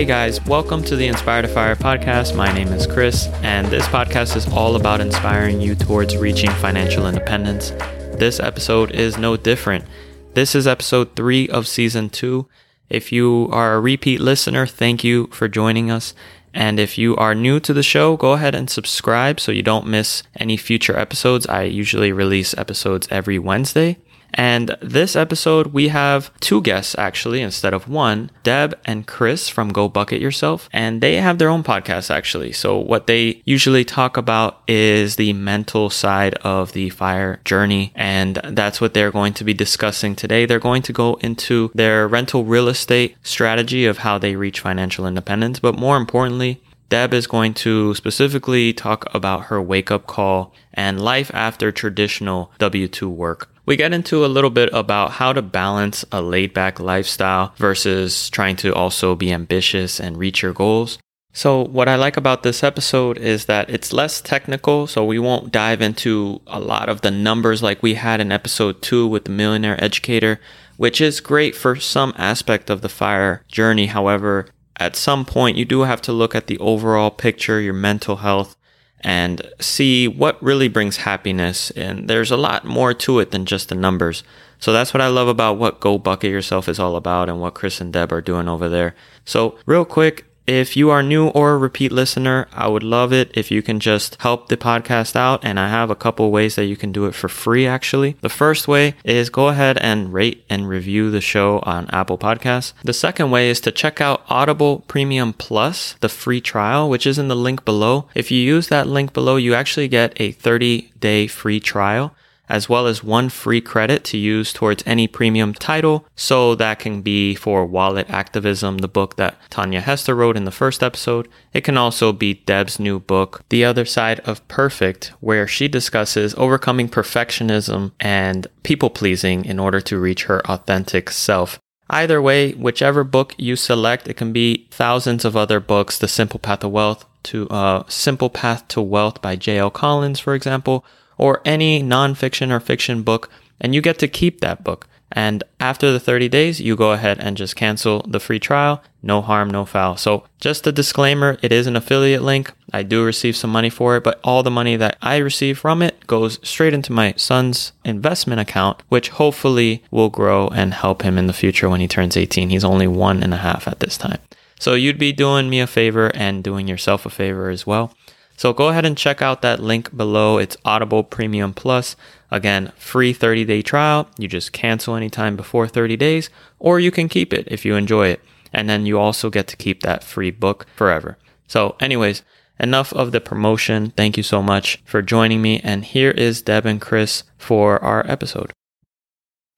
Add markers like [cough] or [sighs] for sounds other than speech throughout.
Hey guys, welcome to the Inspire to Fire podcast. My name is Chris, and this podcast is all about inspiring you towards reaching financial independence. This episode is no different. This is episode three of season two. If you are a repeat listener, thank you for joining us. And if you are new to the show, go ahead and subscribe so you don't miss any future episodes. I usually release episodes every Wednesday. And this episode, we have two guests actually instead of one Deb and Chris from Go Bucket Yourself. And they have their own podcast actually. So, what they usually talk about is the mental side of the fire journey. And that's what they're going to be discussing today. They're going to go into their rental real estate strategy of how they reach financial independence. But more importantly, Deb is going to specifically talk about her wake up call and life after traditional W 2 work. We get into a little bit about how to balance a laid back lifestyle versus trying to also be ambitious and reach your goals. So, what I like about this episode is that it's less technical, so we won't dive into a lot of the numbers like we had in episode two with the millionaire educator, which is great for some aspect of the fire journey. However, at some point, you do have to look at the overall picture, your mental health, and see what really brings happiness. And there's a lot more to it than just the numbers. So that's what I love about what Go Bucket Yourself is all about and what Chris and Deb are doing over there. So, real quick, if you are new or a repeat listener, I would love it if you can just help the podcast out. And I have a couple ways that you can do it for free, actually. The first way is go ahead and rate and review the show on Apple Podcasts. The second way is to check out Audible Premium Plus, the free trial, which is in the link below. If you use that link below, you actually get a 30 day free trial as well as one free credit to use towards any premium title. So that can be for Wallet Activism, the book that Tanja Hester wrote in the first episode. It can also be Deb's new book, The Other Side of Perfect, where she discusses overcoming perfectionism and people pleasing in order to reach her authentic self. Either way, whichever book you select, it can be thousands of other books, The Simple Path to Wealth, to uh, Simple Path to Wealth by J.L. Collins, for example, or any nonfiction or fiction book, and you get to keep that book. And after the 30 days, you go ahead and just cancel the free trial. No harm, no foul. So, just a disclaimer it is an affiliate link. I do receive some money for it, but all the money that I receive from it goes straight into my son's investment account, which hopefully will grow and help him in the future when he turns 18. He's only one and a half at this time. So, you'd be doing me a favor and doing yourself a favor as well. So go ahead and check out that link below. It's Audible Premium Plus. Again, free 30 day trial. You just cancel anytime before 30 days, or you can keep it if you enjoy it. And then you also get to keep that free book forever. So, anyways, enough of the promotion. Thank you so much for joining me. And here is Deb and Chris for our episode.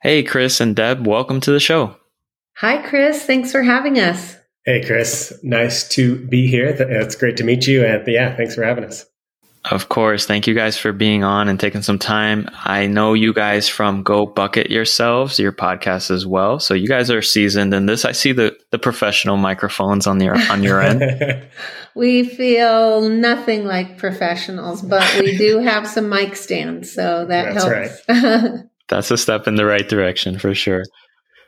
Hey, Chris and Deb, welcome to the show. Hi, Chris. Thanks for having us. Hey, Chris. Nice to be here. It's great to meet you. And yeah, thanks for having us. Of course. Thank you guys for being on and taking some time. I know you guys from Go Bucket yourselves, your podcast as well. So you guys are seasoned in this. I see the, the professional microphones on your on your end. [laughs] we feel nothing like professionals, but we do have some mic stands, so that That's helps. Right. [laughs] That's a step in the right direction for sure.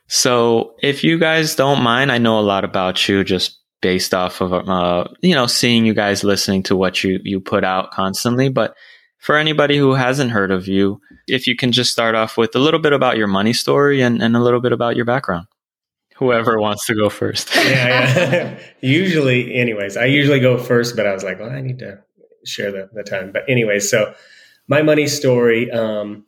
So, if you guys don't mind, I know a lot about you just based off of uh, you know seeing you guys listening to what you you put out constantly. But for anybody who hasn't heard of you, if you can just start off with a little bit about your money story and, and a little bit about your background. Whoever wants to go first. [laughs] yeah, yeah. [laughs] usually, anyways, I usually go first, but I was like, well, I need to share the, the time. But anyway, so my money story, um,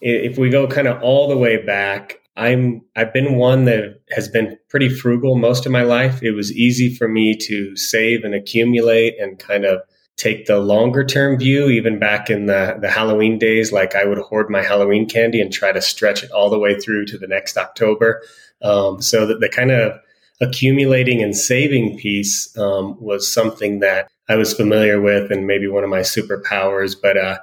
if we go kind of all the way back, I'm I've been one that has been pretty frugal most of my life. It was easy for me to save and accumulate and kind of take the longer term view even back in the the Halloween days like I would hoard my Halloween candy and try to stretch it all the way through to the next October. Um, so that the kind of accumulating and saving piece um, was something that I was familiar with and maybe one of my superpowers, but uh,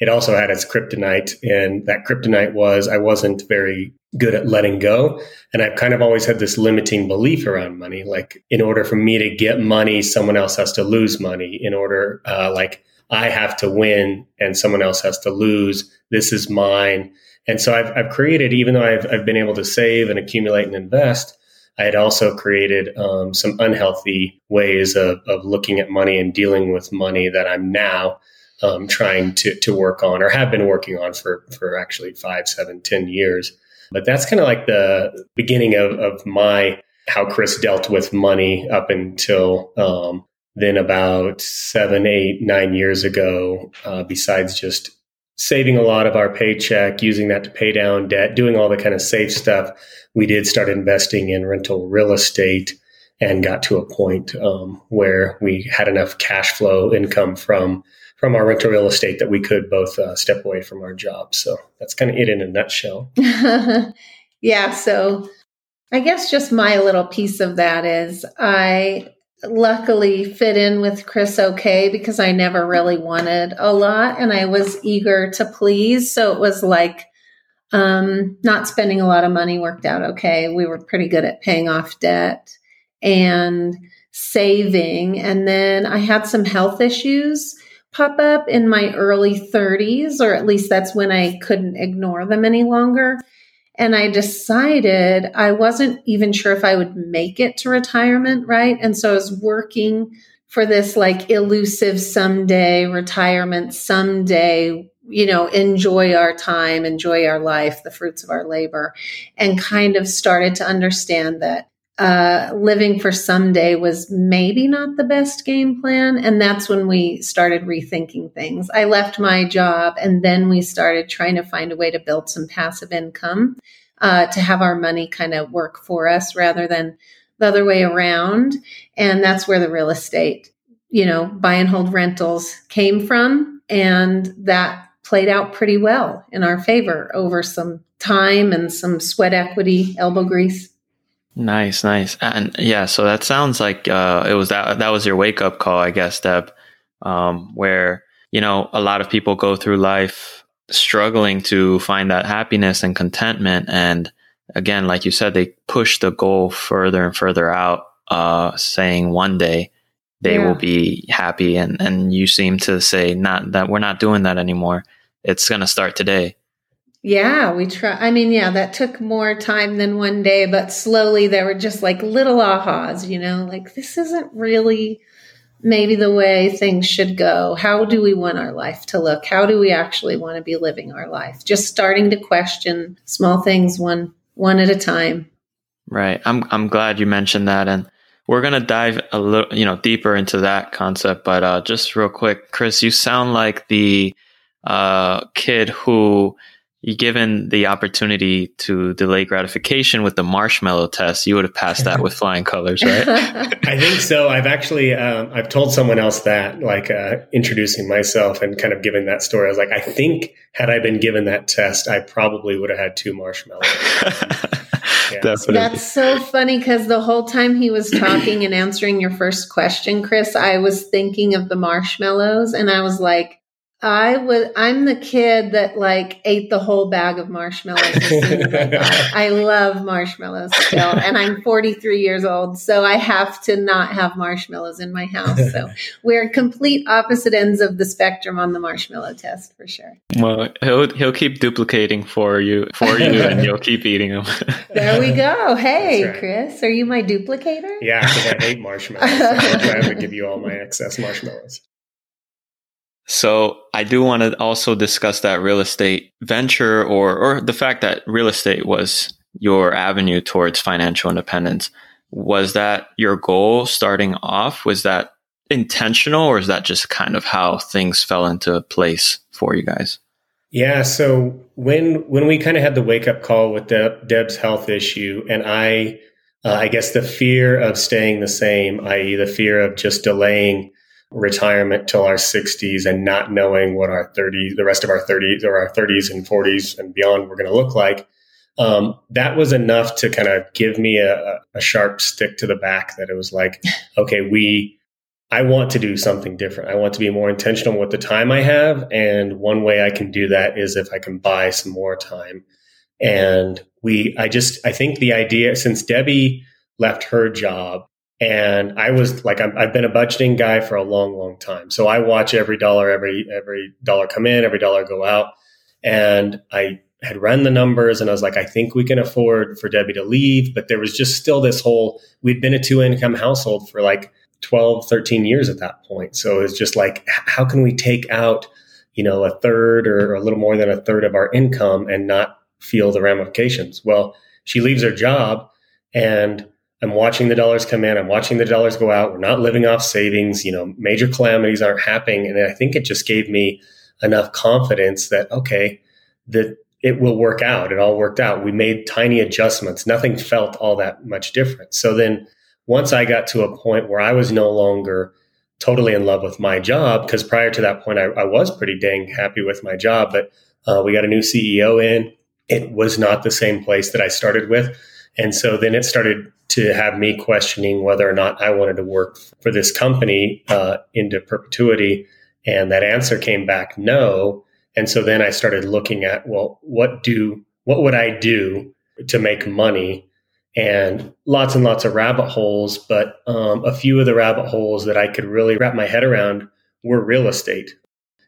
it also had its kryptonite. And that kryptonite was I wasn't very good at letting go. And I've kind of always had this limiting belief around money. Like, in order for me to get money, someone else has to lose money. In order, uh, like, I have to win and someone else has to lose. This is mine. And so I've, I've created, even though I've, I've been able to save and accumulate and invest, I had also created um, some unhealthy ways of, of looking at money and dealing with money that I'm now um, trying to, to work on or have been working on for, for actually five, seven, ten years. But that's kind of like the beginning of, of my how Chris dealt with money up until um, then about seven, eight, nine years ago, uh, besides just saving a lot of our paycheck, using that to pay down debt, doing all the kind of safe stuff, we did start investing in rental real estate and got to a point um, where we had enough cash flow income from from our rental real estate that we could both uh, step away from our jobs. So that's kind of it in a nutshell. [laughs] yeah. So I guess just my little piece of that is I luckily fit in with Chris okay because I never really wanted a lot and I was eager to please. So it was like um, not spending a lot of money worked out okay. We were pretty good at paying off debt and saving. And then I had some health issues pop up in my early 30s, or at least that's when I couldn't ignore them any longer. And I decided I wasn't even sure if I would make it to retirement, right? And so I was working for this like elusive someday retirement, someday, you know, enjoy our time, enjoy our life, the fruits of our labor, and kind of started to understand that uh, living for someday was maybe not the best game plan. And that's when we started rethinking things. I left my job and then we started trying to find a way to build some passive income uh, to have our money kind of work for us rather than the other way around. And that's where the real estate, you know, buy and hold rentals came from. And that played out pretty well in our favor over some time and some sweat equity, elbow grease. Nice, nice, and yeah. So that sounds like uh, it was that that was your wake up call, I guess, Deb. Um, where you know a lot of people go through life struggling to find that happiness and contentment, and again, like you said, they push the goal further and further out, uh, saying one day they yeah. will be happy, and and you seem to say not that we're not doing that anymore. It's going to start today. Yeah, we try. I mean, yeah, that took more time than one day, but slowly there were just like little ahas, you know, like this isn't really maybe the way things should go. How do we want our life to look? How do we actually want to be living our life? Just starting to question small things one one at a time. Right. I'm I'm glad you mentioned that and we're going to dive a little, you know, deeper into that concept, but uh just real quick, Chris, you sound like the uh kid who given the opportunity to delay gratification with the marshmallow test, you would have passed that with flying colors, right? [laughs] I think so. I've actually um, I've told someone else that, like uh, introducing myself and kind of giving that story. I was like, I think had I been given that test, I probably would have had two marshmallows. [laughs] yeah. That's so funny because the whole time he was talking and answering your first question, Chris, I was thinking of the marshmallows, and I was like I would. I'm the kid that like ate the whole bag of marshmallows. As soon as I, [laughs] I love marshmallows still, and I'm 43 years old, so I have to not have marshmallows in my house. So [laughs] we're complete opposite ends of the spectrum on the marshmallow test for sure. Well, he'll he'll keep duplicating for you for you, [laughs] and you'll keep eating them. there we go. Hey, right. Chris, are you my duplicator? Yeah, because I hate marshmallows. So I'm glad to give you all my excess marshmallows. So I do want to also discuss that real estate venture or or the fact that real estate was your avenue towards financial independence. Was that your goal starting off? Was that intentional or is that just kind of how things fell into place for you guys? Yeah, so when when we kind of had the wake up call with Deb, Deb's health issue, and I, uh, I guess the fear of staying the same, i.e., the fear of just delaying retirement till our 60s and not knowing what our 30s, the rest of our 30s or our 30s and 40s and beyond were going to look like. Um, that was enough to kind of give me a, a sharp stick to the back that it was like, [laughs] okay, we, I want to do something different. I want to be more intentional with the time I have. And one way I can do that is if I can buy some more time. And we, I just, I think the idea, since Debbie left her job, and I was like, i have been a budgeting guy for a long, long time. So I watch every dollar, every, every dollar come in, every dollar go out. And I had run the numbers and I was like, I think we can afford for Debbie to leave. But there was just still this whole, we'd been a two income household for like 12, 13 years at that point. So it's just like, how can we take out, you know, a third or a little more than a third of our income and not feel the ramifications? Well, she leaves her job and I'm watching the dollars come in. I'm watching the dollars go out. We're not living off savings. You know, major calamities aren't happening. And I think it just gave me enough confidence that, okay, that it will work out. It all worked out. We made tiny adjustments. Nothing felt all that much different. So then once I got to a point where I was no longer totally in love with my job, because prior to that point, I, I, was pretty dang happy with my job, but uh, we got a new CEO in. It was not the same place that I started with. And so then it started to have me questioning whether or not I wanted to work for this company uh, into perpetuity. And that answer came back no. And so then I started looking at, well, what do, what would I do to make money? And lots and lots of rabbit holes, but um, a few of the rabbit holes that I could really wrap my head around were real estate.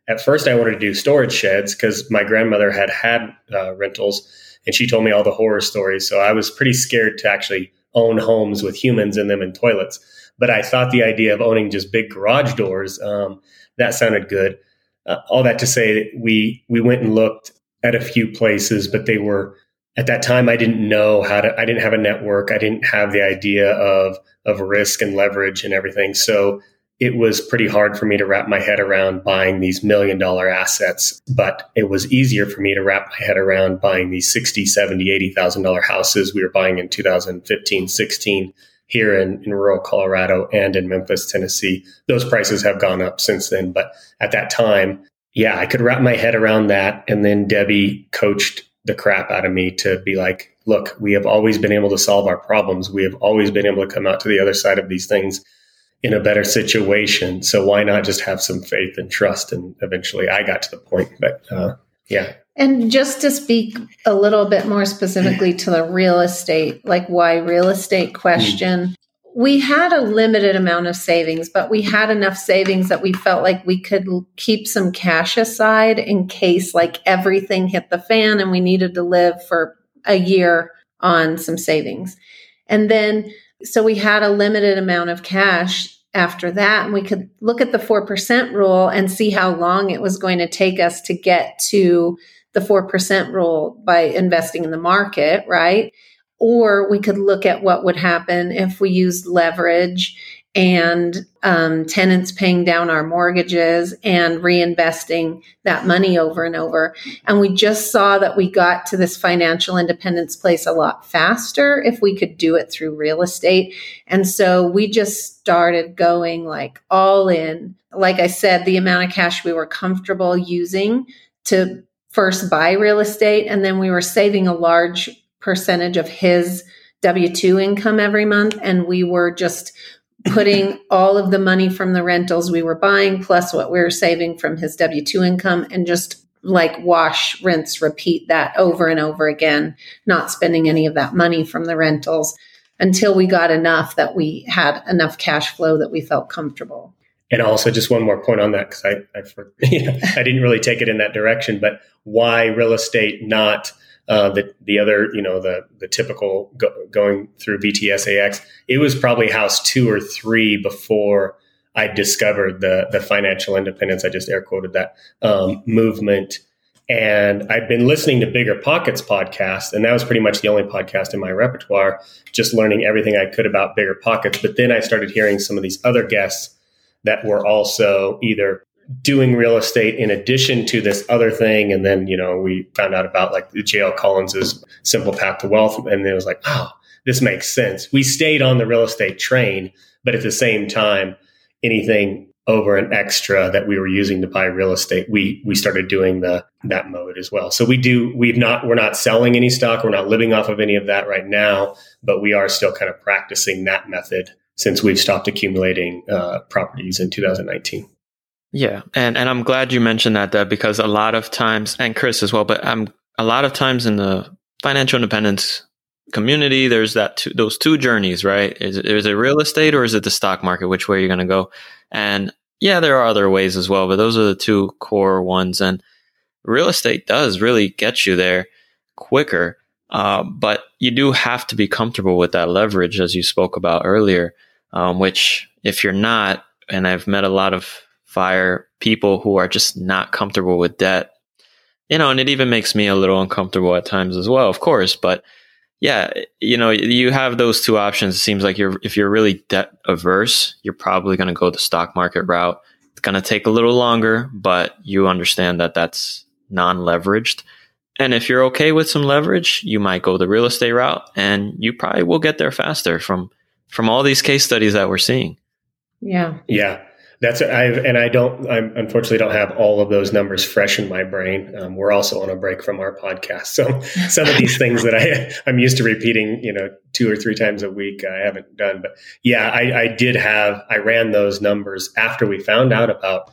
At first, I wanted to do storage sheds because my grandmother had had uh, rentals and she told me all the horror stories. So I was pretty scared to actually own homes with humans in them and toilets. But I thought the idea of owning just big garage doors um, that sounded good. Uh, all that to say, we we went and looked at a few places, but they were at that time I didn't know how to. I didn't have a network. I didn't have the idea of of risk and leverage and everything. So it was pretty hard for me to wrap my head around buying these million dollar assets, but it was easier for me to wrap my head around buying these 60, 70, 80,000 dollar houses we were buying in 2015, 16 here in, in rural Colorado and in Memphis, Tennessee. Those prices have gone up since then, but at that time, yeah, I could wrap my head around that. And then Debbie coached the crap out of me to be like, look, we have always been able to solve our problems. We have always been able to come out to the other side of these things in a better situation. So why not just have some faith and trust? And eventually I got to the point, but uh, yeah. And just to speak a little bit more specifically to the real estate, like why real estate question, mm. we had a limited amount of savings, but we had enough savings that we felt like we could keep some cash aside in case like everything hit the fan and we needed to live for a year on some savings. And then so we had a limited amount of cash after that, and we could look at the 4% rule and see how long it was going to take us to get to the 4% rule by investing in the market, right? Or we could look at what would happen if we used leverage and um, tenants paying down our mortgages and reinvesting that money over and over. And we just saw that we got to this financial independence place a lot faster if we could do it through real estate. And so we just started going like all in. Like I said, the amount of cash we were comfortable using to first buy real estate. And then we were saving a large percentage of his W 2 income every month. And we were just putting all of the money from the rentals we were buying plus what we were saving from his W 2 income and just like wash, rinse, repeat that over and over again, not spending any of that money from the rentals until we got enough that we had enough cash flow that we felt comfortable. And also, just one more point on that because I I, [laughs] I didn't really take it in that direction, but why real estate not uh, the the other you know the the typical go, going through VTSAX? It was probably house two or three before I discovered the the financial independence. I just air quoted that um, movement. And I'd been listening to Bigger Pockets podcast, and that was pretty much the only podcast in my repertoire, just learning everything I could about Bigger Pockets. But then I started hearing some of these other guests that were also either doing real estate in addition to this other thing. And then, you know, we found out about like JL Collins's simple path to wealth. And it was like, oh, this makes sense. We stayed on the real estate train, but at the same time, anything over an extra that we were using to buy real estate, we we started doing the that mode as well. So we do we've not we're not selling any stock, we're not living off of any of that right now, but we are still kind of practicing that method since we've stopped accumulating uh, properties in 2019. Yeah, and and I'm glad you mentioned that, Deb, because a lot of times, and Chris as well, but I'm a lot of times in the financial independence community, there's that two, those two journeys, right? Is it, is it real estate or is it the stock market? Which way are you're going to go? And yeah, there are other ways as well, but those are the two core ones. And real estate does really get you there quicker. Uh, but you do have to be comfortable with that leverage, as you spoke about earlier um, which if you're not, and I've met a lot of fire people who are just not comfortable with debt, you know, and it even makes me a little uncomfortable at times as well, of course. But yeah, you know, you have those two options. It seems like you're, if you're really debt averse, you're probably going to go the stock market route. It's going to take a little longer, but you understand that that's non leveraged. And if you're okay with some leverage, you might go the real estate route and you probably will get there faster from from all these case studies that we're seeing. Yeah. Yeah. That's I and I don't. I unfortunately don't have all of those numbers fresh in my brain. Um, we're also on a break from our podcast, so [laughs] some of these things that I I'm used to repeating, you know, two or three times a week, I haven't done. But yeah, I, I did have. I ran those numbers after we found out about,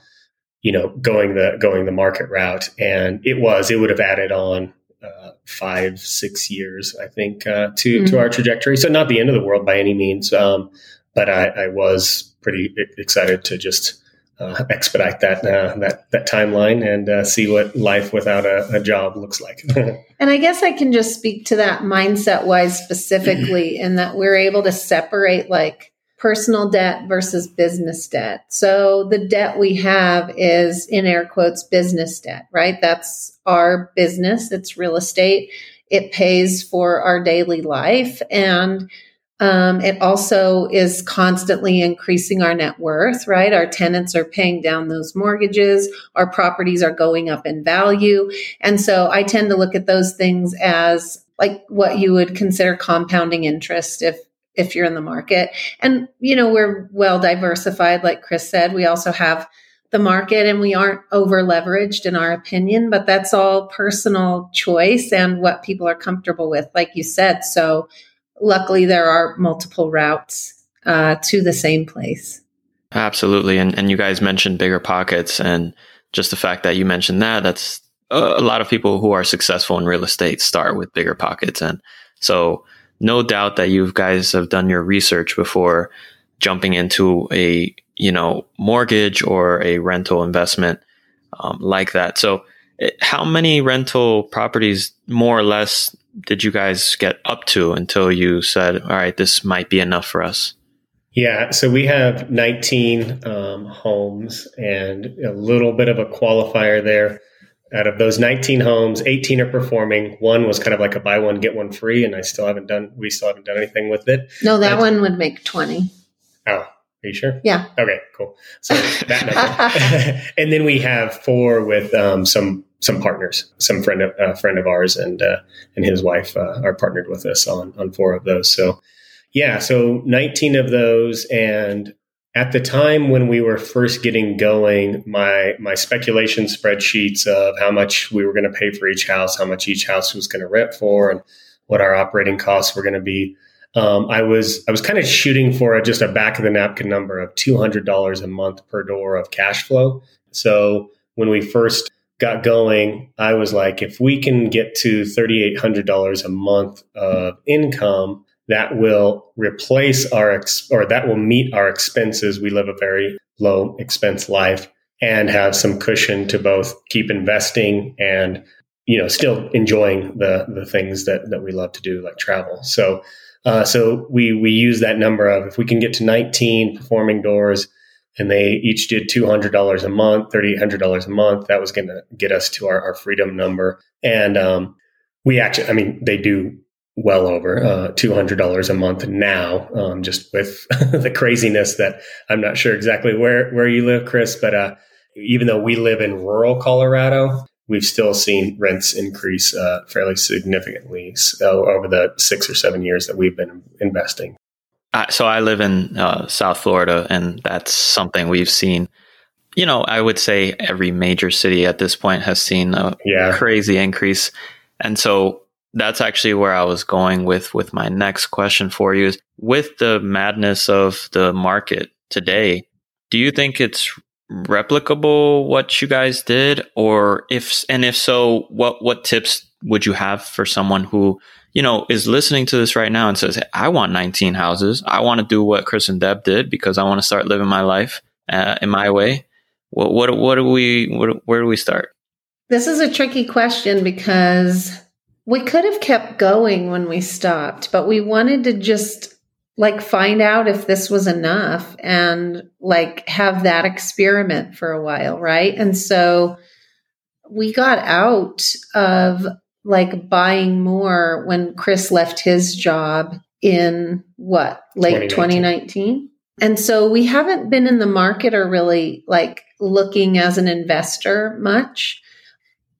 you know, going the going the market route, and it was it would have added on uh, five, six years, I think, uh, to mm-hmm. to our trajectory. So not the end of the world by any means, um, but I, I, was pretty excited to just uh, expedite that uh, that that timeline and uh, see what life without a, a job looks like. [laughs] and I guess I can just speak to that mindset wise specifically, [clears throat] in that we're able to separate like personal debt versus business debt. So the debt we have is in air quotes business debt, right? That's our business. It's real estate. It pays for our daily life and um, it also is constantly increasing our net worth, right? Our tenants are paying down those mortgages. Our properties are going up in value. And so I tend to look at those things as like what you would consider compounding interest if if you're in the market. And, you know, we're well diversified, like Chris said. We also have the market and we aren't over leveraged in our opinion, but that's all personal choice and what people are comfortable with, like you said. So luckily there are multiple routes uh, to the same place. Absolutely. And, and you guys mentioned bigger pockets and just the fact that you mentioned that, that's a lot of people who are successful in real estate start with bigger pockets. And so no doubt that you guys have done your research before jumping into a you know mortgage or a rental investment um, like that. So, it, how many rental properties, more or less, did you guys get up to until you said, "All right, this might be enough for us"? Yeah, so we have 19 um, homes and a little bit of a qualifier there. Out of those 19 homes 18 are performing. One was kind of like a buy one get one free and i still haven't done we still haven't done anything with it. No that one would make 20 oh are you sure? Yeah. Okay cool. So that number. [laughs] [laughs] And then we have four with um, some some partners some friend of uh, friend of ours and uh, and his wife uh, are partnered with us on on four of those so yeah so 19 of those and at the time when we were first getting going, my my speculation spreadsheets of how much we were going to pay for each house, how much each house was going to rent for, and what our operating costs were going to be. um, I was I was kind of shooting for a, just a back of the napkin number of two hundred dollars a month per door of cash flow. So when we first got going, I was like, if we can get to thirty eight hundred dollars a month of income, that will replace our ex- or that will meet our expenses. We live a very low expense life and have some cushion to both keep investing and you know still enjoying the the things that that we love to do like travel. So uh, so we we use that number of if we can get to 19 performing doors and they each did $200 a month, $3,800 a month. That was going to get us to our, our freedom number. And um, we actually, I mean, they do well over uh, $200 a month now, um, just with [laughs] the craziness that I'm not sure exactly where, where you live, Chris, but uh, even though we live in rural Colorado, we've still seen rents increase uh, fairly significantly over the six or seven years that we've been investing. So I live in uh, South Florida, and that's something we've seen. You know, I would say every major city at this point has seen a yeah. crazy increase, and so that's actually where I was going with with my next question for you is with the madness of the market today, do you think it's replicable what you guys did or if and if so what what tips would you have for someone who you know is listening to this right now and says hey, I want 19 houses. I want to do what Chris and Deb did because I want to start living my life uh, in my way. What what what do we what, where do we start? This is a tricky question because we could have kept going when we stopped, but we wanted to just like find out if this was enough and like have that experiment for a while, right? And so we got out of like buying more when Chris left his job in what, late 2019. 2019? And so we haven't been in the market or really like looking as an investor much.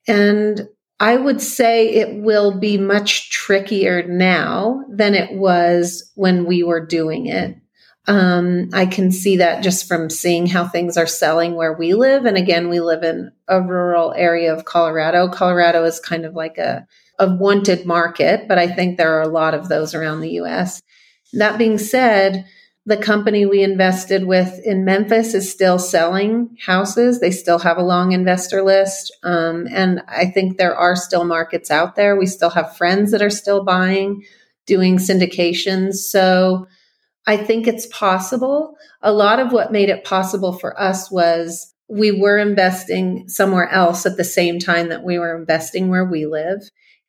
And I would say it will be much trickier now than it was when we were doing it. Um, I can see that just from seeing how things are selling where we live. And again, we live in a rural area of Colorado. Colorado is kind of like a, a wanted market, but I think there are a lot of those around the US. That being said, the company we invested with in Memphis is still selling houses. They still have a long investor list. Um, and I think there are still markets out there. We still have friends that are still buying, doing syndications. So I think it's possible. A lot of what made it possible for us was we were investing somewhere else at the same time that we were investing where we live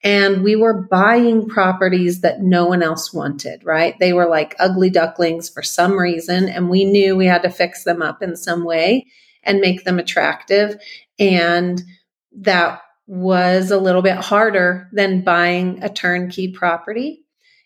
and we were buying properties that no one else wanted, right? They were like ugly ducklings for some reason, and we knew we had to fix them up in some way and make them attractive. And that was a little bit harder than buying a turnkey property.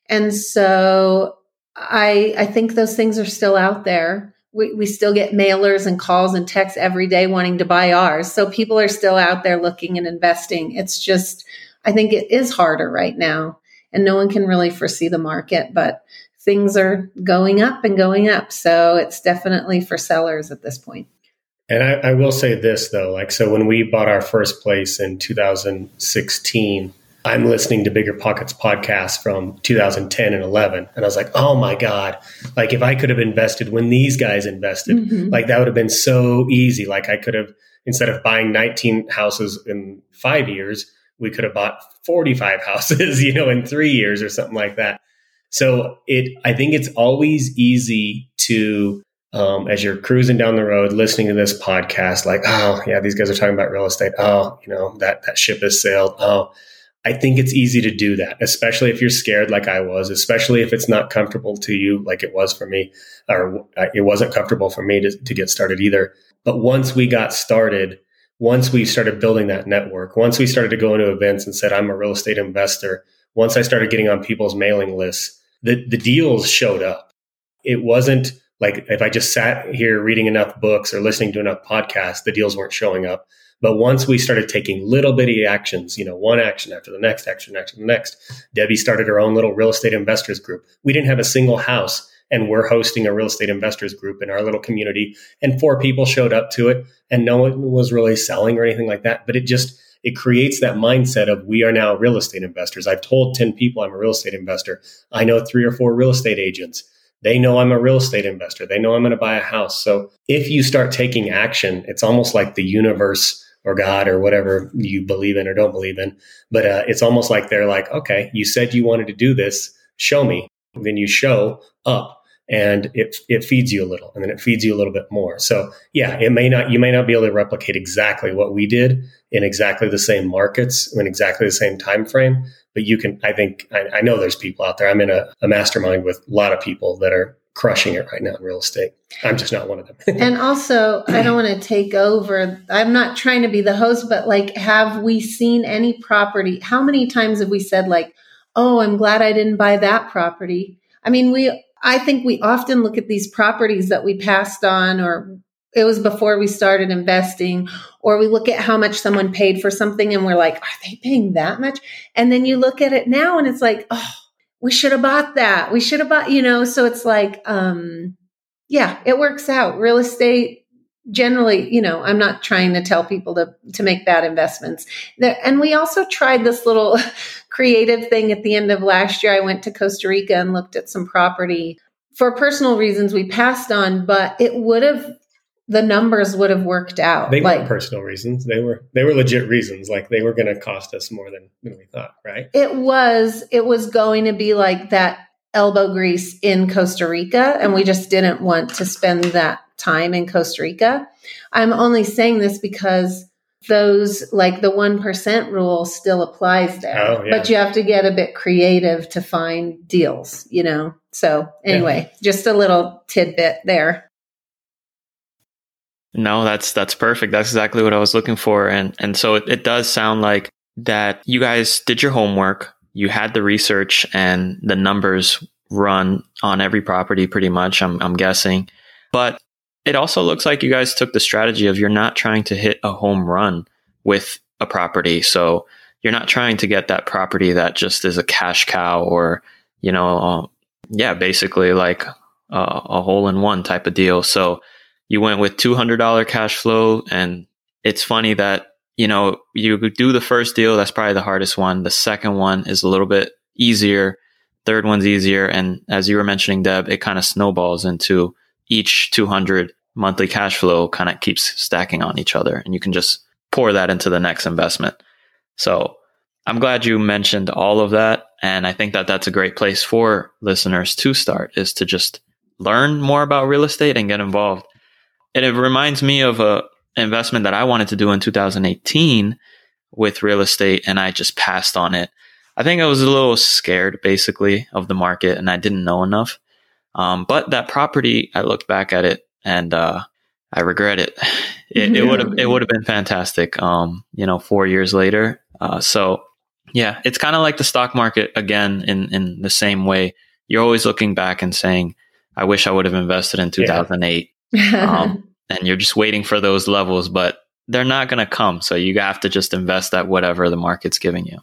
And so I I think those things are still out there. We, we still get mailers and calls and texts every day wanting to buy ours. So people are still out there looking and investing. It's just I think it is harder right now and no one can really foresee the market, but things are going up and going up. So it's definitely for sellers at this point. And I, I, will say this though, like, so when we bought our first place in 2016, I'm listening to Bigger Pockets podcast from 2010 and 11. And I was like, oh my God, like if I could have invested when these guys invested, mm-hmm. like that would have been so easy. Like I could have, instead of buying 19 houses in five years, we could have bought 45 [laughs] houses, you know, in three years or something like that. So it, I think it's always easy to, um, as you're cruising down the road, listening to this podcast, like, oh yeah, these guys are talking about real estate. Oh, you know, that, that ship has sailed. Oh, I think it's easy to do that, especially if you're scared like I was, especially if it's not comfortable to you like it was for me, or uh, it wasn't comfortable for me to, to get started either. But once we got started, once we started building that network, once we started to go into events and said, I'm a real estate investor, once I started getting on people's mailing lists, the, the deals showed up. It wasn't like if I just sat here reading enough books or listening to enough podcasts, the deals weren't showing up. But once we started taking little bitty actions, you know, one action after the next action after the next, Debbie started her own little real estate investors group. We didn't have a single house and we're hosting a real estate investors group in our little community and four people showed up to it and no one was really selling or anything like that but it just it creates that mindset of we are now real estate investors. I've told 10 people I'm a real estate investor. I know three or four real estate agents. They know I'm a real estate investor. They know I'm going to buy a house. So if you start taking action, it's almost like the universe or God or whatever you believe in or don't believe in. But uh, it's almost like they're like, okay, you said you wanted to do this. Show me. then you show up and it it feeds you a little and then it feeds you a little bit more so yeah it may not you may not be able to replicate exactly what we did in exactly the same markets in exactly the same time frame but you can i think i, I know there's people out there i'm in a, a mastermind with a lot of people that are crushing it right now in real estate. I'm just not one of them. [laughs] And also i don't want to take over i'm not trying to be the host but like have we seen any property how many times have we said like oh i'm glad i didn't buy that property. I mean we I think we often look at these properties that we passed on or it was before we started investing or we look at how much someone paid for something and we're like are they paying that much? And then you look at it now and it's like oh we should have bought that. We should have bought you know so it's like um yeah it works out. Real estate generally you know i'm not trying to tell people to to make bad investments. There, and we also tried this little [laughs] creative thing at the end of last year. I went to costa rica and looked at some property for personal reasons we passed on but it would have the numbers would have worked out. They like, weren't personal reasons. They were they were legit reasons. Like they were going to cost us more than, than we thought right? It was it was going to be like that elbow grease in costa rica and we just didn't want to spend that time in Costa Rica. I'm only saying this because those like the 1% rule still applies there. Oh, yeah. but you have to get a bit creative to find deals you know? So anyway yeah. just a little tidbit there no that's that's perfect that's exactly what i was looking for and and so it, it does sound like that you guys did your homework you had the research and the numbers run on every property pretty much i'm, I'm guessing but it also looks like you guys took the strategy of you're not trying to hit a home run with a property. So you're not trying to get that property that just is a cash cow or, you know, uh, yeah, basically like a, a hole in one type of deal. So you went with $200 cash flow. And it's funny that, you know, you do the first deal. That's probably the hardest one. The second one is a little bit easier. Third one's easier. And as you were mentioning, Deb, it kind of snowballs into each 200 monthly cash flow kind of keeps stacking on each other and you can just pour that into the next investment. So I'm glad you mentioned all of that. And I think that that's a great place for listeners to start is to just learn more about real estate and get involved. And it reminds me of a investment that I wanted to do in 2018 with real estate and I just passed on it. I think I was a little scared basically of the market and I didn't know enough. Um, but that property, I looked back at it and uh, I regret it. [sighs] It would have it would have been fantastic. Um, you know, four years later. Uh, so yeah, it's kind of like the stock market again in in the same way. You're always looking back and saying, "I wish I would have invested in 2008." Yeah. um, [laughs] and you're just waiting for those levels, but they're not going to come. So you have to just invest at whatever the market's giving you.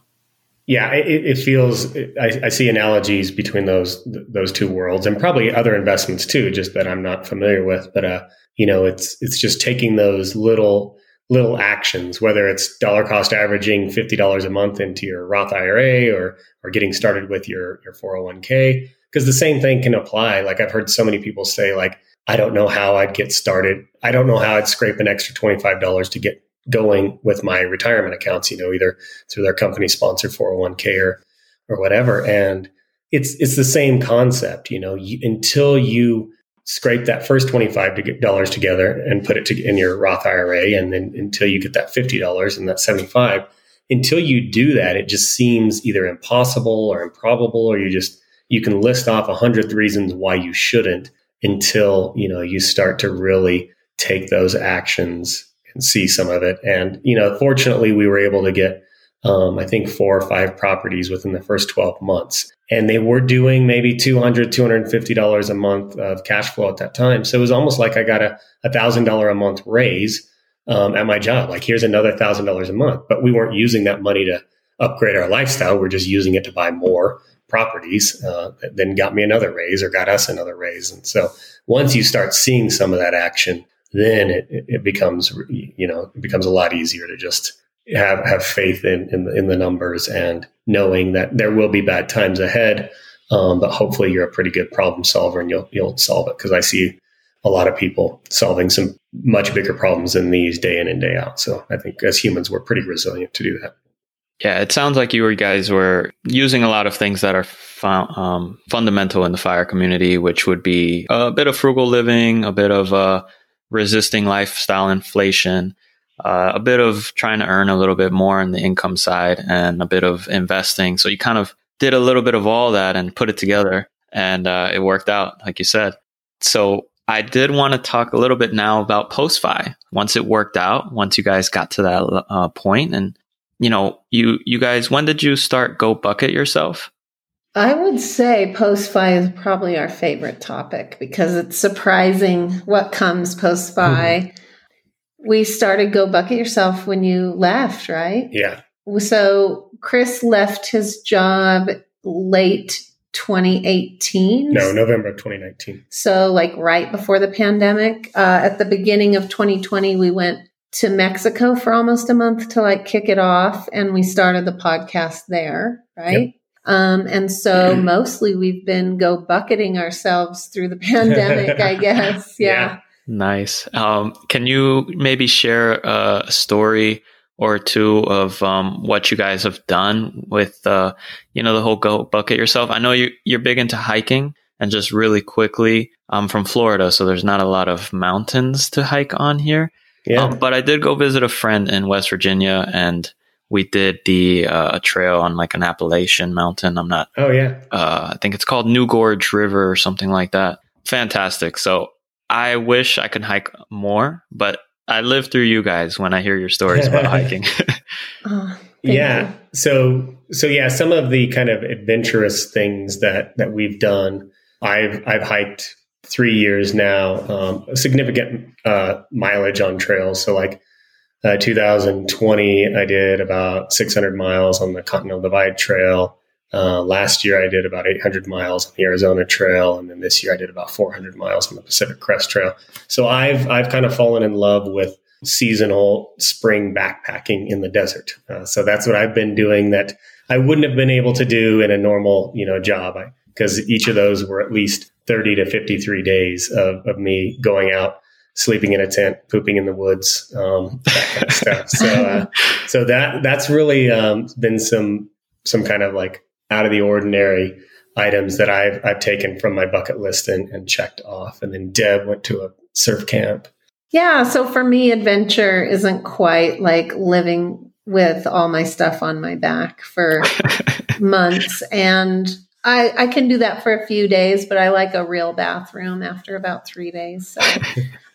Yeah, it, it feels. I, I, see analogies between those those two worlds, and probably other investments too, just that I'm not familiar with. But uh, you know, it's it's just taking those little little actions, whether it's dollar cost averaging fifty dollars a month into your Roth IRA, or or getting started with your your 401k, because the same thing can apply. Like I've heard so many people say, like I don't know how I'd get started. I don't know how I'd scrape an extra twenty five dollars to get going with my retirement accounts, you know, either through their company sponsored 401k or, or whatever. And it's, it's the same concept, you know, you, until you scrape that first $25 together and put it to, in your Roth IRA. And then until you get that $50 and that 75, until you do that, it just seems either impossible or improbable, or you just, you can list off a hundred reasons why you shouldn't until, you know, you start to really take those actions and see some of it. And, you know, fortunately, we were able to get, um, I think, four or five properties within the first 12 months. And they were doing maybe $200, $250 a month of cash flow at that time. So it was almost like I got a $1,000 a month raise um, at my job. Like, here's another $1,000 a month. But we weren't using that money to upgrade our lifestyle. We're just using it to buy more properties. Uh, then got me another raise or got us another raise. And so once you start seeing some of that action, then it, it becomes you know it becomes a lot easier to just have have faith in in the, in the numbers and knowing that there will be bad times ahead. Um, but hopefully, you're a pretty good problem solver and you'll you'll solve it because I see a lot of people solving some much bigger problems than these day in and day out. So I think as humans, we're pretty resilient to do that. Yeah, it sounds like you guys were using a lot of things that are fu- um, fundamental in the fire community, which would be a bit of frugal living, a bit of uh, resisting lifestyle inflation, uh, a bit of trying to earn a little bit more on the income side, and a bit of investing. So you kind of did a little bit of all that and put it together, and uh, it worked out, like you said. So I did want to talk a little bit now about PostFi. Once it worked out, once you guys got to that uh, point, and you know, you you guys, when did you start Go Bucket yourself? I would say post-fi is probably our favorite topic because it's surprising what comes post-fi. Mm-hmm. We started Go Bucket Yourself when you left, right? Yeah. So Chris left his job late 2018. No, November 2019. So, like right before the pandemic. Uh, at the beginning of 2020, we went to Mexico for almost a month to like kick it off. And we started the podcast there, right? Yep. Um, and so [clears throat] mostly we've been go bucketing ourselves through the [laughs] pandemic, I [laughs] guess. Yeah. yeah. Nice. Um, can you maybe share a story or two of um, what you guys have done with, uh, you know, the whole go bucket yourself? I know you, you're big into hiking and just really quickly, I'm from Florida, so there's not a lot of mountains to hike on here. Yeah. Um, but I did go visit a friend in West Virginia and we did the uh, a trail on like an Appalachian mountain. I'm not. Oh yeah. Uh, I think it's called New Gorge River or something like that. Fantastic. So I wish I could hike more, but I live through you guys when I hear your stories about [laughs] hiking. [laughs] oh, yeah. You. So so yeah, some of the kind of adventurous things that that we've done. I've I've hiked three years now, um, a significant uh, mileage on trails. So, like uh, 2020, I did about 600 miles on the Continental Divide Trail. Uh, last year, I did about 800 miles on the Arizona Trail, and then this year, I did about 400 miles on the Pacific Crest Trail. So, I've I've kind of fallen in love with seasonal spring backpacking in the desert. Uh, so that's what I've been doing that I wouldn't have been able to do in a normal, you know, job. Because each of those were at least 30 to 53 days of, of me going out, sleeping in a tent, pooping in the woods, um, [laughs] that kind of stuff. So, uh, so that, that's really um, been some, some kind of like out of the ordinary items that I've, I've taken from my bucket list and, and checked off. And then Deb went to a surf camp. Yeah. So for me, adventure isn't quite like living with all my stuff on my back for [laughs] months. And I, I can do that for a few days, but I like a real bathroom after about three days. So [laughs] uh,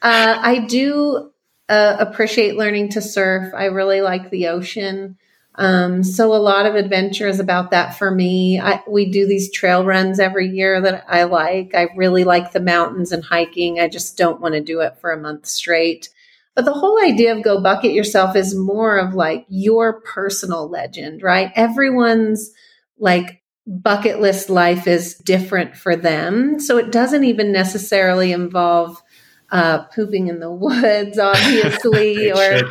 I do uh, appreciate learning to surf. I really like the ocean. Um, so a lot of adventure is about that for me. I, we do these trail runs every year that I like. I really like the mountains and hiking. I just don't want to do it for a month straight. But the whole idea of go bucket yourself is more of like your personal legend, right? Everyone's like bucket list life is different for them. So it doesn't even necessarily involve uh, pooping in the woods, [laughs] obviously, or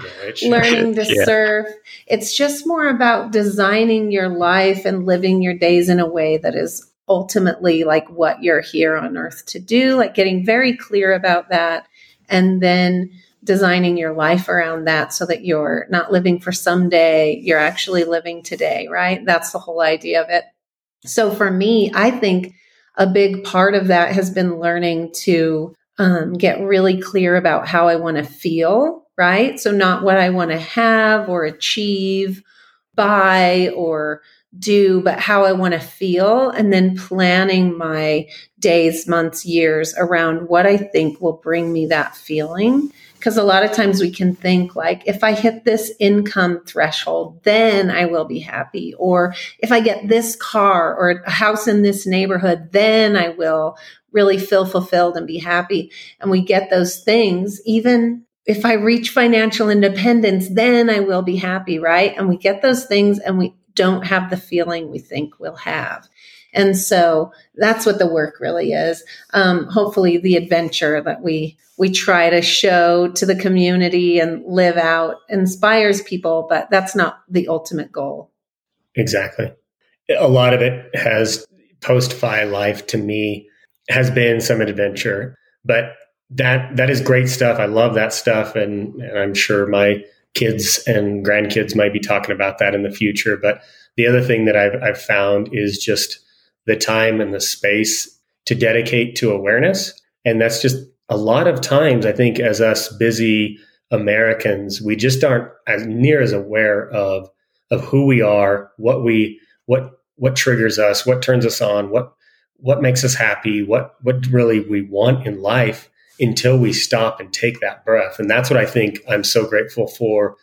learning to yeah. surf. It's just more about designing your life and living your days in a way that is ultimately like what you're here on earth to do, like getting very clear about that. And then designing your life around that so that you're not living for someday, you're actually living today, right? That's the whole idea of it. So for me, I think a big part of that has been learning to um, get really clear about how I want to feel, right? So not what I want to have or achieve, buy or do, but how I want to feel, and then planning my days, months, years around what I think will bring me that feeling. Because a lot of times we can think, like, if I hit this income threshold, then I will be happy. Or if I get this car or a house in this neighborhood, then I will really feel fulfilled and be happy. And we get those things, even if I reach financial independence, then I will be happy, right? And we get those things and we don't have the feeling we think we'll have. And so that's what the work really is. Um, hopefully, the adventure that we we try to show to the community and live out inspires people, but that's not the ultimate goal. Exactly. A lot of it has post fi life to me has been some adventure, but that that is great stuff. I love that stuff, and, and I'm sure my kids and grandkids might be talking about that in the future. But the other thing that I've, I've found is just the time and the space to dedicate to awareness. And that's just a lot of times, I think, as us busy Americans, we just aren't as near as aware of of who we are, what we what what triggers us, what turns us on, what what makes us happy, what what really we want in life until we stop and take that breath. And that's what I think I'm so grateful for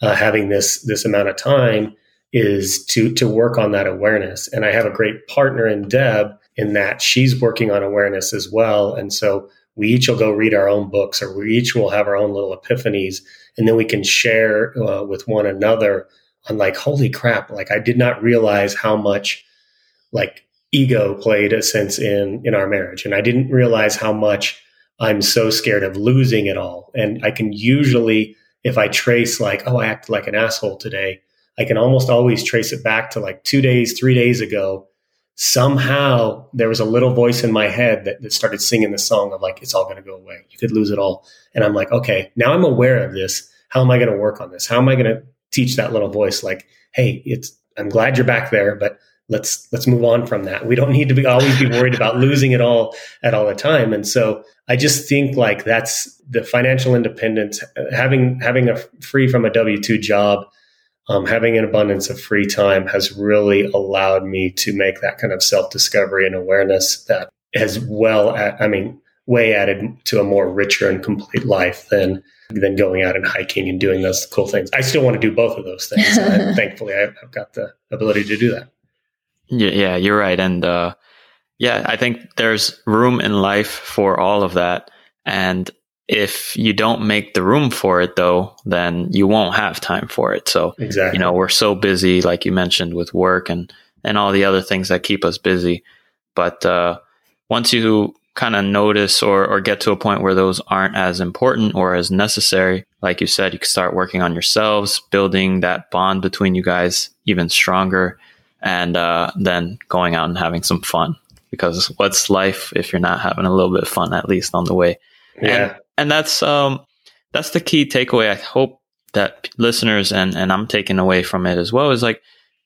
uh, having this this amount of time is to to work on that awareness. And I have a great partner in Deb in that she's working on awareness as well. And so we each will go read our own books, or we each will have our own little epiphanies, and then we can share uh, with one another on like, holy crap! Like I did not realize how much like ego played a sense in in our marriage, and I didn't realize how much I'm so scared of losing it all. And I can usually, if I trace like, oh, I acted like an asshole today, I can almost always trace it back to like two days, three days ago. Somehow there was a little voice in my head that, that started singing the song of like, it's all going to go away. You could lose it all. And I'm like, okay, now I'm aware of this. How am I going to work on this? How am I going to teach that little voice like, hey, it's, I'm glad you're back there, but let's let's move on from that. We don't need to be always be worried about losing it all at all the time. And so I just think like that's the financial independence, having having a free from a W two job, um, having an abundance of free time has really allowed me to make that kind of self discovery and awareness that as well, I mean, way added to a more richer and complete life than than going out and hiking and doing those cool things. I still want to do both of those things. [laughs] thankfully, I've got the ability to do that. Yeah, yeah, you're right. And uh, yeah, I think there's room in life for all of that. And if you don't make the room for it, though, then you won't have time for it. So, exactly. you know, we're so busy, like you mentioned, with work and and all the other things that keep us busy. But uh, once you kind of notice or, or get to a point where those aren't as important or as necessary, like you said, you can start working on yourselves, building that bond between you guys even stronger and uh, then going out and having some fun. Because what's life if you're not having a little bit of fun at least on the way? Yeah. And, and that's um, that's the key takeaway. I hope that listeners and and I'm taking away from it as well is like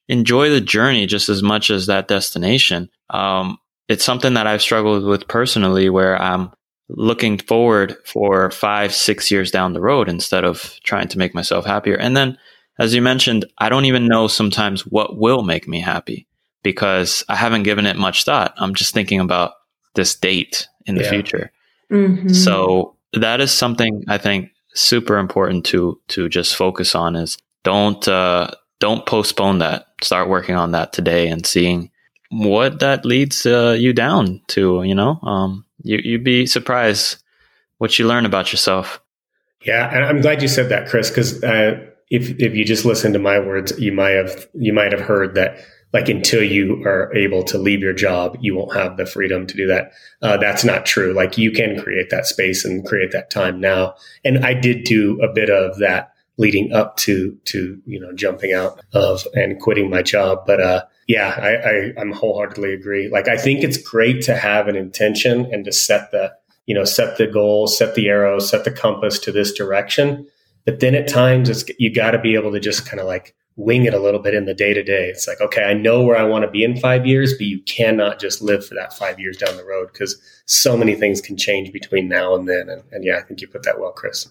enjoy the journey just as much as that destination. Um, it's something that I've struggled with personally, where I'm looking forward for five, six years down the road instead of trying to make myself happier. And then as you mentioned, I don't even know sometimes what will make me happy because I haven't given it much thought. I'm just thinking about this date in the yeah. future. Mm-hmm. So that is something I think super important to to just focus on is don't uh, don't postpone that. Start working on that today and seeing what that leads uh, you down to. You know, um, you you'd be surprised what you learn about yourself. Yeah, and I'm glad you said that, Chris, because uh, if if you just listen to my words, you might have you might have heard that like until you are able to leave your job, you won't have the freedom to do that. Uh, that's not true. Like you can create that space and create that time now. And I did do a bit of that leading up to to you know jumping out of and quitting my job. But uh, yeah, I, I I'm wholeheartedly agree. Like I think it's great to have an intention and to set the you know set the goal, set the arrow, set the compass to this direction. But then at times it's you got to be able to just kind of like wing it a little bit in the day to day. It's like, okay, I know where I want to be in five years, but you cannot just live for that five years down the road because so many things can change between now and then. And, and yeah, I think you put that well, Chris.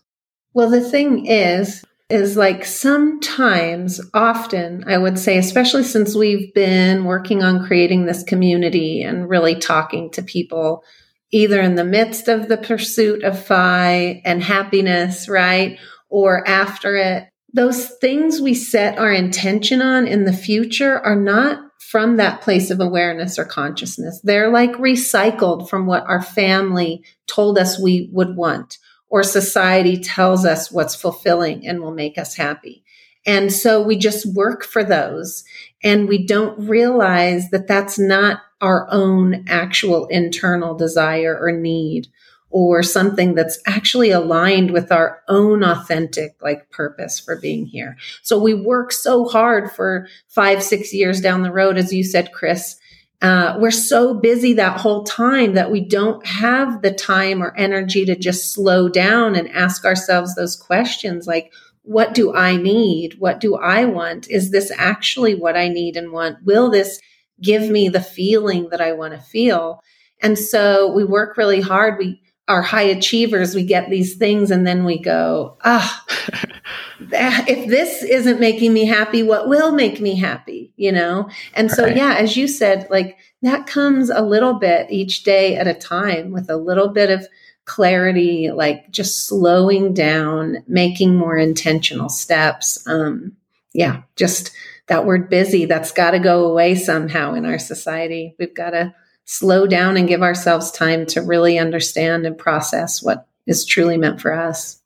Well, the thing is, is like sometimes, often, I would say, especially since we've been working on creating this community and really talking to people, either in the midst of the pursuit of FI and happiness, right? or after it. Those things we set our intention on in the future are not from that place of awareness or consciousness. They're like recycled from what our family told us we would want or society tells us what's fulfilling and will make us happy. And so we just work for those and we don't realize that that's not our own actual internal desire or need or something that's actually aligned with our own authentic like purpose for being here. So we work so hard for five, six years down the road, as you said, Chris. Uh, we're so busy that whole time that we don't have the time or energy to just slow down and ask ourselves those questions like, what do I need? What do I want? Is this actually what I need and want? Will this give me the feeling that I want to feel? And so we work really hard. We are high achievers. We get these things and then we go, ah, [laughs] if this isn't making me happy, what will make me happy? You know? And so, right. yeah, as you said, like that comes a little bit each day at a time with a little bit of clarity, like just slowing down, making more intentional steps. Um, yeah, just that word busy, that's got to go away somehow in our society. We've got to slow down and give ourselves time to really understand and process what is truly meant for us.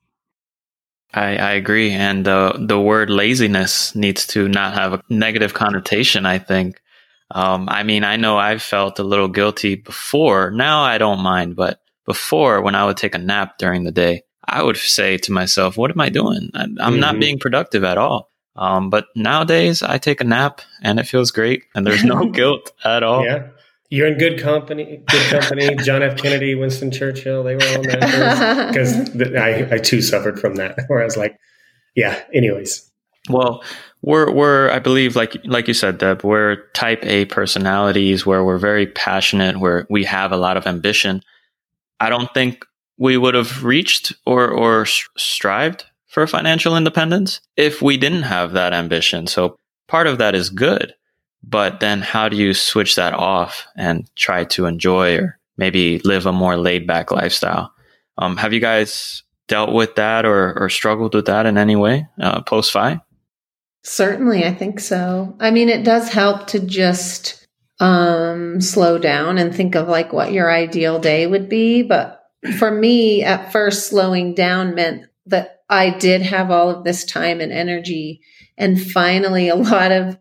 I, I agree. And uh, the word laziness needs to not have a negative connotation, I think. Um, I mean, I know I've felt a little guilty before. Now I don't mind, but before, when I would take a nap during the day, I would say to myself, "What am I doing? I'm mm-hmm. not being productive at all." Um, but nowadays, I take a nap and it feels great, and there's no [laughs] guilt at all. Yeah, you're in good company. Good company. John F. Kennedy, Winston Churchill, they were all that because I, I too suffered from that. [laughs] Where I was like, yeah. Anyways, well, we're we're I believe like like you said, Deb, we're type A personalities where we're very passionate, where we have a lot of ambition. I don't think we would have reached or or strived for financial independence if we didn't have that ambition. So part of that is good, but then how do you switch that off and try to enjoy or maybe live a more laid back lifestyle? Um, have you guys dealt with that or, or struggled with that in any way uh, post FI? Certainly, I think so. I mean, it does help to just um, slow down and think of like what your ideal day would be. But for me, at first, slowing down meant that I did have all of this time and energy. And finally, a lot of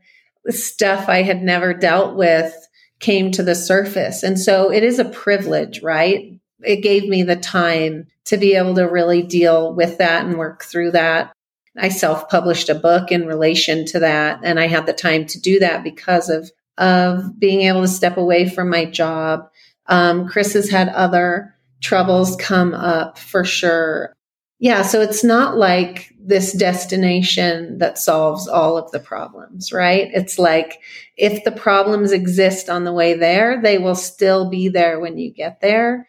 stuff I had never dealt with came to the surface. And so it is a privilege, right? It gave me the time to be able to really deal with that and work through that. I self published a book in relation to that. And I had the time to do that because of of being able to step away from my job. Um, Chris has had other troubles come up for sure. Yeah, so it's not like this destination that solves all of the problems, right? It's like if the problems exist on the way there, they will still be there when you get there.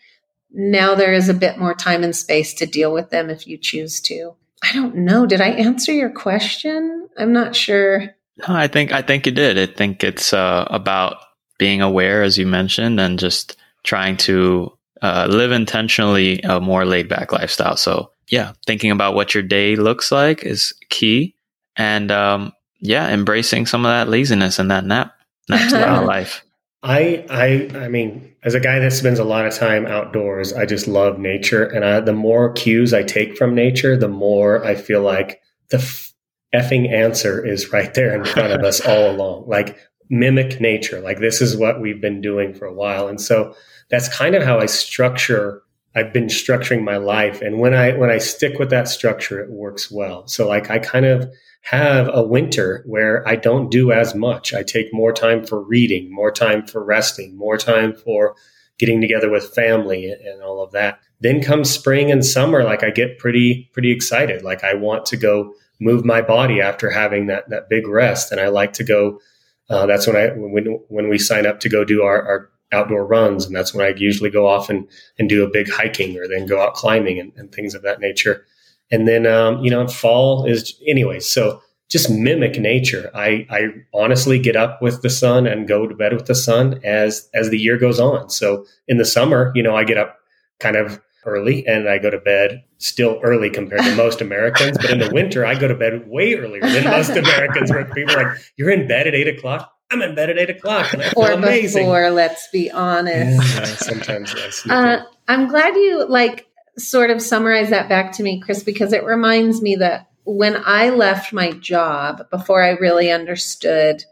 Now there is a bit more time and space to deal with them if you choose to. I don't know. Did I answer your question? I'm not sure. No, I think I think you did. I think it's uh, about being aware, as you mentioned, and just trying to uh, live intentionally a more laid back lifestyle. So yeah, thinking about what your day looks like is key, and um, yeah, embracing some of that laziness and that nap nap [laughs] style life. I I I mean, as a guy that spends a lot of time outdoors, I just love nature, and I, the more cues I take from nature, the more I feel like the effing answer is right there in front of us all along. Like mimic nature. Like this is what we've been doing for a while. And so that's kind of how I structure I've been structuring my life. And when I when I stick with that structure, it works well. So like I kind of have a winter where I don't do as much. I take more time for reading, more time for resting, more time for getting together with family and all of that. Then comes spring and summer, like I get pretty pretty excited. Like I want to go move my body after having that that big rest. And I like to go. Uh, that's when I when when we sign up to go do our, our outdoor runs, and that's when I usually go off and and do a big hiking or then go out climbing and, and things of that nature. And then um, you know, fall is anyway. So just mimic nature. I I honestly get up with the sun and go to bed with the sun as as the year goes on. So in the summer, you know, I get up kind of early and I go to bed still early compared to most [laughs] Americans. But in the winter, I go to bed way earlier than most [laughs] Americans where people are like, you're in bed at eight o'clock. I'm in bed at eight o'clock. And I feel or amazing. before, let's be honest. Yeah, sometimes yes. Uh, I'm glad you like sort of summarize that back to me, Chris, because it reminds me that when I left my job, before I really understood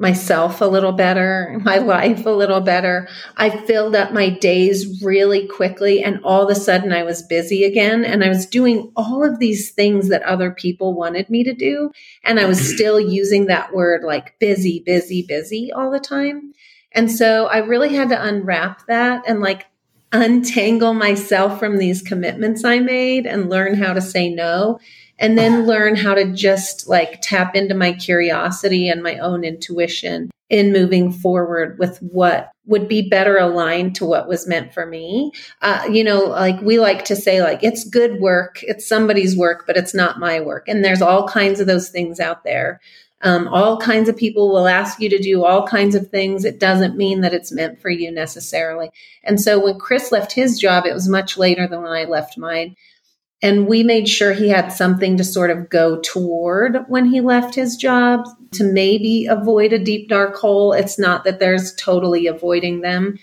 myself a little better, [laughs] my life a little better. I filled up my days really quickly and all of a sudden I was busy again and I was doing all of these things that other people wanted me to do and I was [clears throat] still using that word like busy, busy, busy all the time. And so I really had to unwrap that and like untangle myself from these commitments I made and learn how to say no and then learn how to just like tap into my curiosity and my own intuition in moving forward with what would be better aligned to what was meant for me. Uh, you know, like we like to say, like, it's good work, it's somebody's work, but it's not my work. And there's all kinds of those things out there. Um, all kinds of people will ask you to do all kinds of things. It doesn't mean that it's meant for you necessarily. And so when Chris left his job, it was much later than when I left mine. And we made sure he had something to sort of go toward when he left his job to maybe avoid a deep dark hole. It's not that there's totally avoiding them.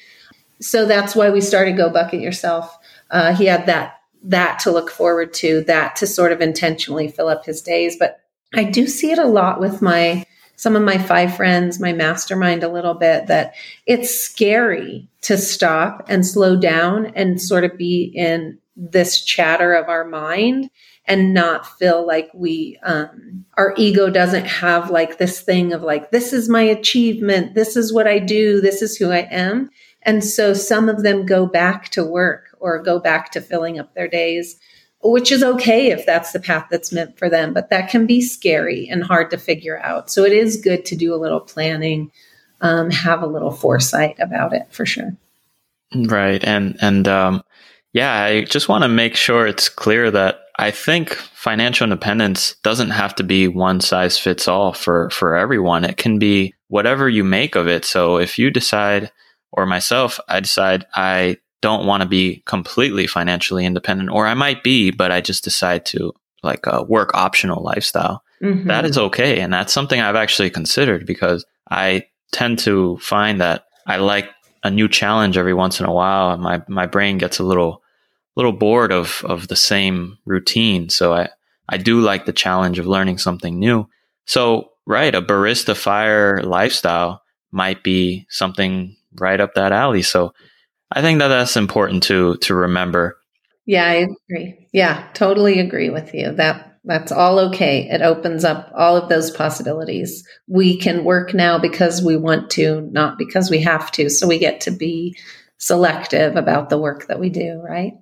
So that's why we started Go Bucket Yourself. Uh, he had that that to look forward to, that to sort of intentionally fill up his days. But I do see it a lot with my some of my five friends, my mastermind a little bit that it's scary to stop and slow down and sort of be in this chatter of our mind and not feel like we um, our ego doesn't have like this thing of like this is my achievement this is what i do this is who i am. And so some of them go back to work or go back to filling up their days which is okay if that's the path that's meant for them but that can be scary and hard to figure out. So it is good to do a little planning um, have a little foresight about it for sure. Right. And and um, yeah, I just want to make sure it's clear that I think financial independence doesn't have to be one size fits all for, for everyone. It can be whatever you make of it. So if you decide, or myself, I decide I don't want to be completely financially independent, or I might be, but I just decide to like a work optional lifestyle. Mm-hmm. That is okay. And that's something I've actually considered because I tend to find that I like a new challenge every once in a while. My, my brain gets a little little bored of of the same routine. So I I do like the challenge of learning something new. So right, a barista fire lifestyle might be something right up that alley. So I think that that's important to to remember. Yeah, I agree. Yeah, totally agree with you. That that's all okay. It opens up all of those possibilities. We can work now because we want to, not because we have to. So we get to be selective about the work that we do, right?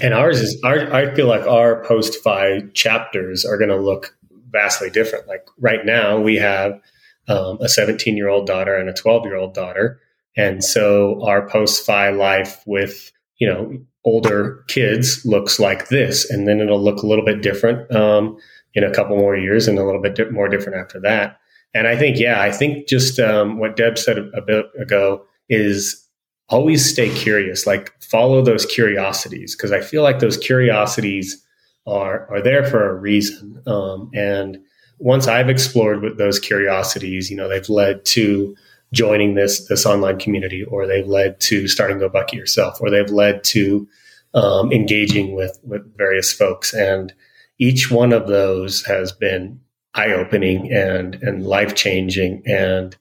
And ours is, our, I feel like our post FI chapters are going to look vastly different. Like right now, we have um, a 17 year old daughter and a 12 year old daughter. And so our post FI life with, you know, older kids looks like this. And then it'll look a little bit different um, in a couple more years and a little bit di- more different after that. And I think, yeah, I think just um, what Deb said a bit ago is always stay curious like follow those curiosities because i feel like those curiosities are are there for a reason. Um, and once i've explored with those curiosities you know they've led to joining this this online community or they've led to starting go bucket yourself or they've led to um, engaging with with various folks. And each one of those has been eye-opening and and life-changing. And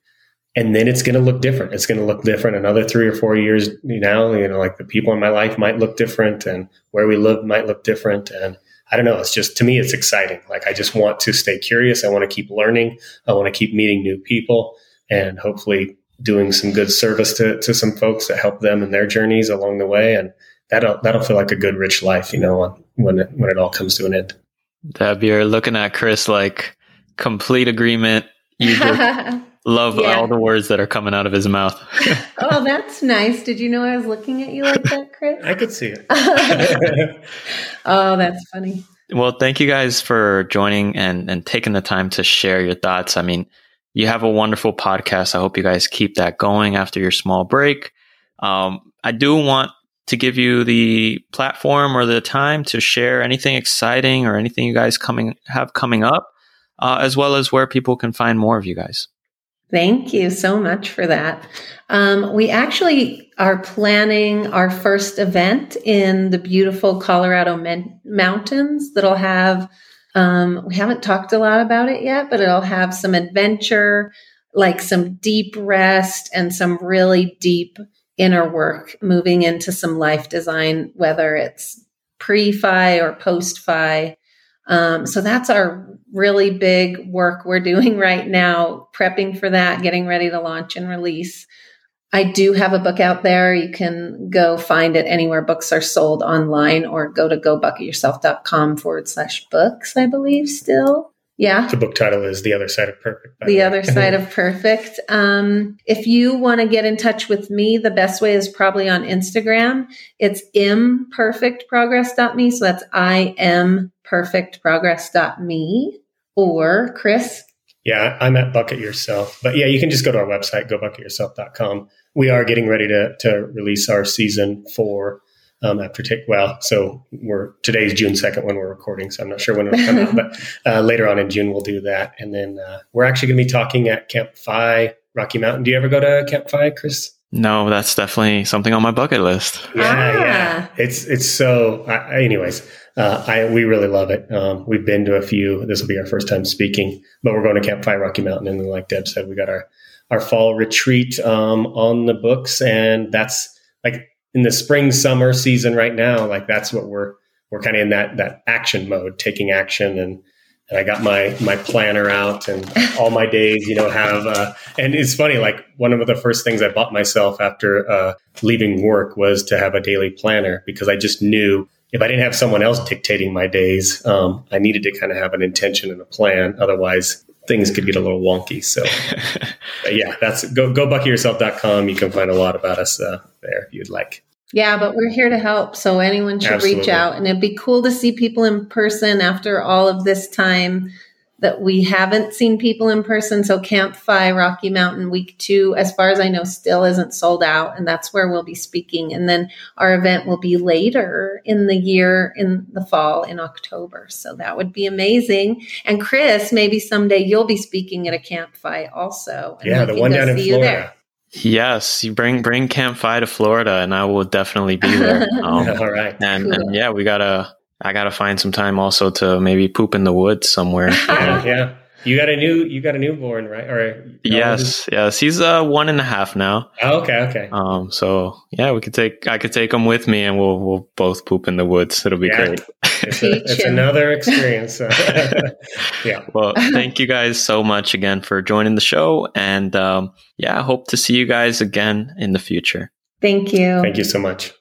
and then it's going to look different. It's going to look different another three or four years now. You know, like the people in my life might look different, and where we live might look different. And I don't know. It's just to me, it's exciting. Like I just want to stay curious. I want to keep learning. I want to keep meeting new people, and hopefully doing some good service to to some folks to help them in their journeys along the way. And that'll that'll feel like a good, rich life. You know, when it, when it all comes to an end. Deb, you're looking at Chris like complete agreement. You [laughs] Love yeah. all the words that are coming out of his mouth. [laughs] oh, that's nice. Did you know I was looking at you like that, Chris? I could see it. [laughs] oh, that's funny. Well, thank you guys for joining and, and taking the time to share your thoughts. I mean, you have a wonderful podcast. I hope you guys keep that going after your small break. Um, I do want to give you the platform or the time to share anything exciting or anything you guys coming have coming up, uh, as well as where people can find more of you guys. Thank you so much for that. Um, we actually are planning our first event in the beautiful Colorado men- mountains that'll have Um, we haven't talked a lot about it yet, but it'll have some adventure, like some deep rest and some really deep inner work moving into some life design, whether it's pre FI or post FI. Um, so that's our really big work we're doing [laughs] right now, prepping for that, getting ready to launch and release. I do have a book out there. You can go find it anywhere books are sold online or go to gobucketyourself.com forward slash books, I believe, still. Yeah. The book title is The Other Side of Perfect. The, the Other [laughs] Side of Perfect. Um, if you want to get in touch with me, the best way is probably on Instagram. It's imperfectprogress.me. So that's I am perfectprogress.me or Chris. Yeah, I'm at Bucket Yourself. But yeah, you can just go to our website, gobucketyourself.com. We are getting ready to, to release our season four um, after take well so we're today's june 2nd when we're recording so i'm not sure when it'll come out but [laughs] uh, later on in june we'll do that and then uh, we're actually going to be talking at camp fi rocky mountain do you ever go to camp fi chris no that's definitely something on my bucket list yeah ah. yeah it's it's so I, anyways uh, I we really love it. Um, we've been to a few. This will be our first time speaking, but we're going to Camp Fi Rocky Mountain, and then, like Deb said, we got our our fall retreat um, on the books, and that's like in the spring summer season right now like that's what we're we're kind of in that that action mode taking action and and I got my my planner out and all my days you know have uh, and it's funny like one of the first things I bought myself after uh, leaving work was to have a daily planner because I just knew if I didn't have someone else dictating my days um, I needed to kind of have an intention and a plan. Otherwise things could get a little wonky. So [laughs] yeah that's go go bucketyourself.com you can find a lot about us uh, there if you'd like yeah, but we're here to help. So anyone should Absolutely. reach out. And it'd be cool to see people in person after all of this time that we haven't seen people in person. So Camp FI Rocky Mountain Week Two, as far as I know, still isn't sold out. And that's where we'll be speaking. And then our event will be later in the year, in the fall, in October. So that would be amazing. And Chris, maybe someday you'll be speaking at a Camp FI also. yeah, the one down in Florida. Yes, you bring bring Camp FI to Florida, and I will definitely be there. [laughs] Um, [laughs] All right, and, cool. and yeah, we gotta. I gotta find some time also to maybe poop in the woods somewhere. [laughs] yeah, yeah. You got a new you got a newborn, right? Or yes, yes. He's uh one and a half now. Oh, okay, okay. Um, so yeah, we could take I could take him with me, and we'll we'll both poop in the woods. It'll be yeah. great. It's, a, it's another experience. [laughs] yeah. Well, thank you guys so much again for joining the show, and um, yeah, hope to see you guys again in the future. Thank you. Thank you so much.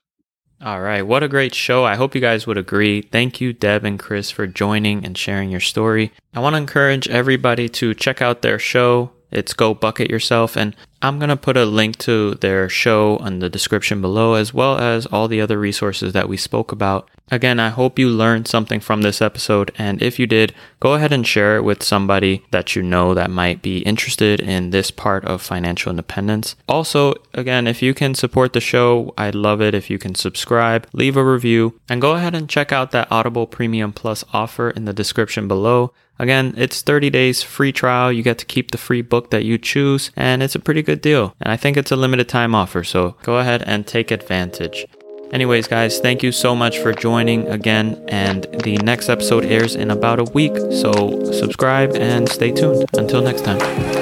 All right. What a great show. I hope you guys would agree. Thank you, Deb and Chris, for joining and sharing your story. I want to encourage everybody to check out their show. It's Go Bucket Yourself. And I'm going to put a link to their show in the description below, as well as all the other resources that we spoke about. Again, I hope you learned something from this episode. And if you did, go ahead and share it with somebody that you know that might be interested in this part of financial independence. Also, again, if you can support the show, I'd love it if you can subscribe, leave a review, and go ahead and check out that Audible Premium Plus offer in the description below. Again, it's 30 days free trial. You get to keep the free book that you choose, and it's a pretty good deal. And I think it's a limited time offer, so go ahead and take advantage. Anyways, guys, thank you so much for joining again. And the next episode airs in about a week, so subscribe and stay tuned. Until next time.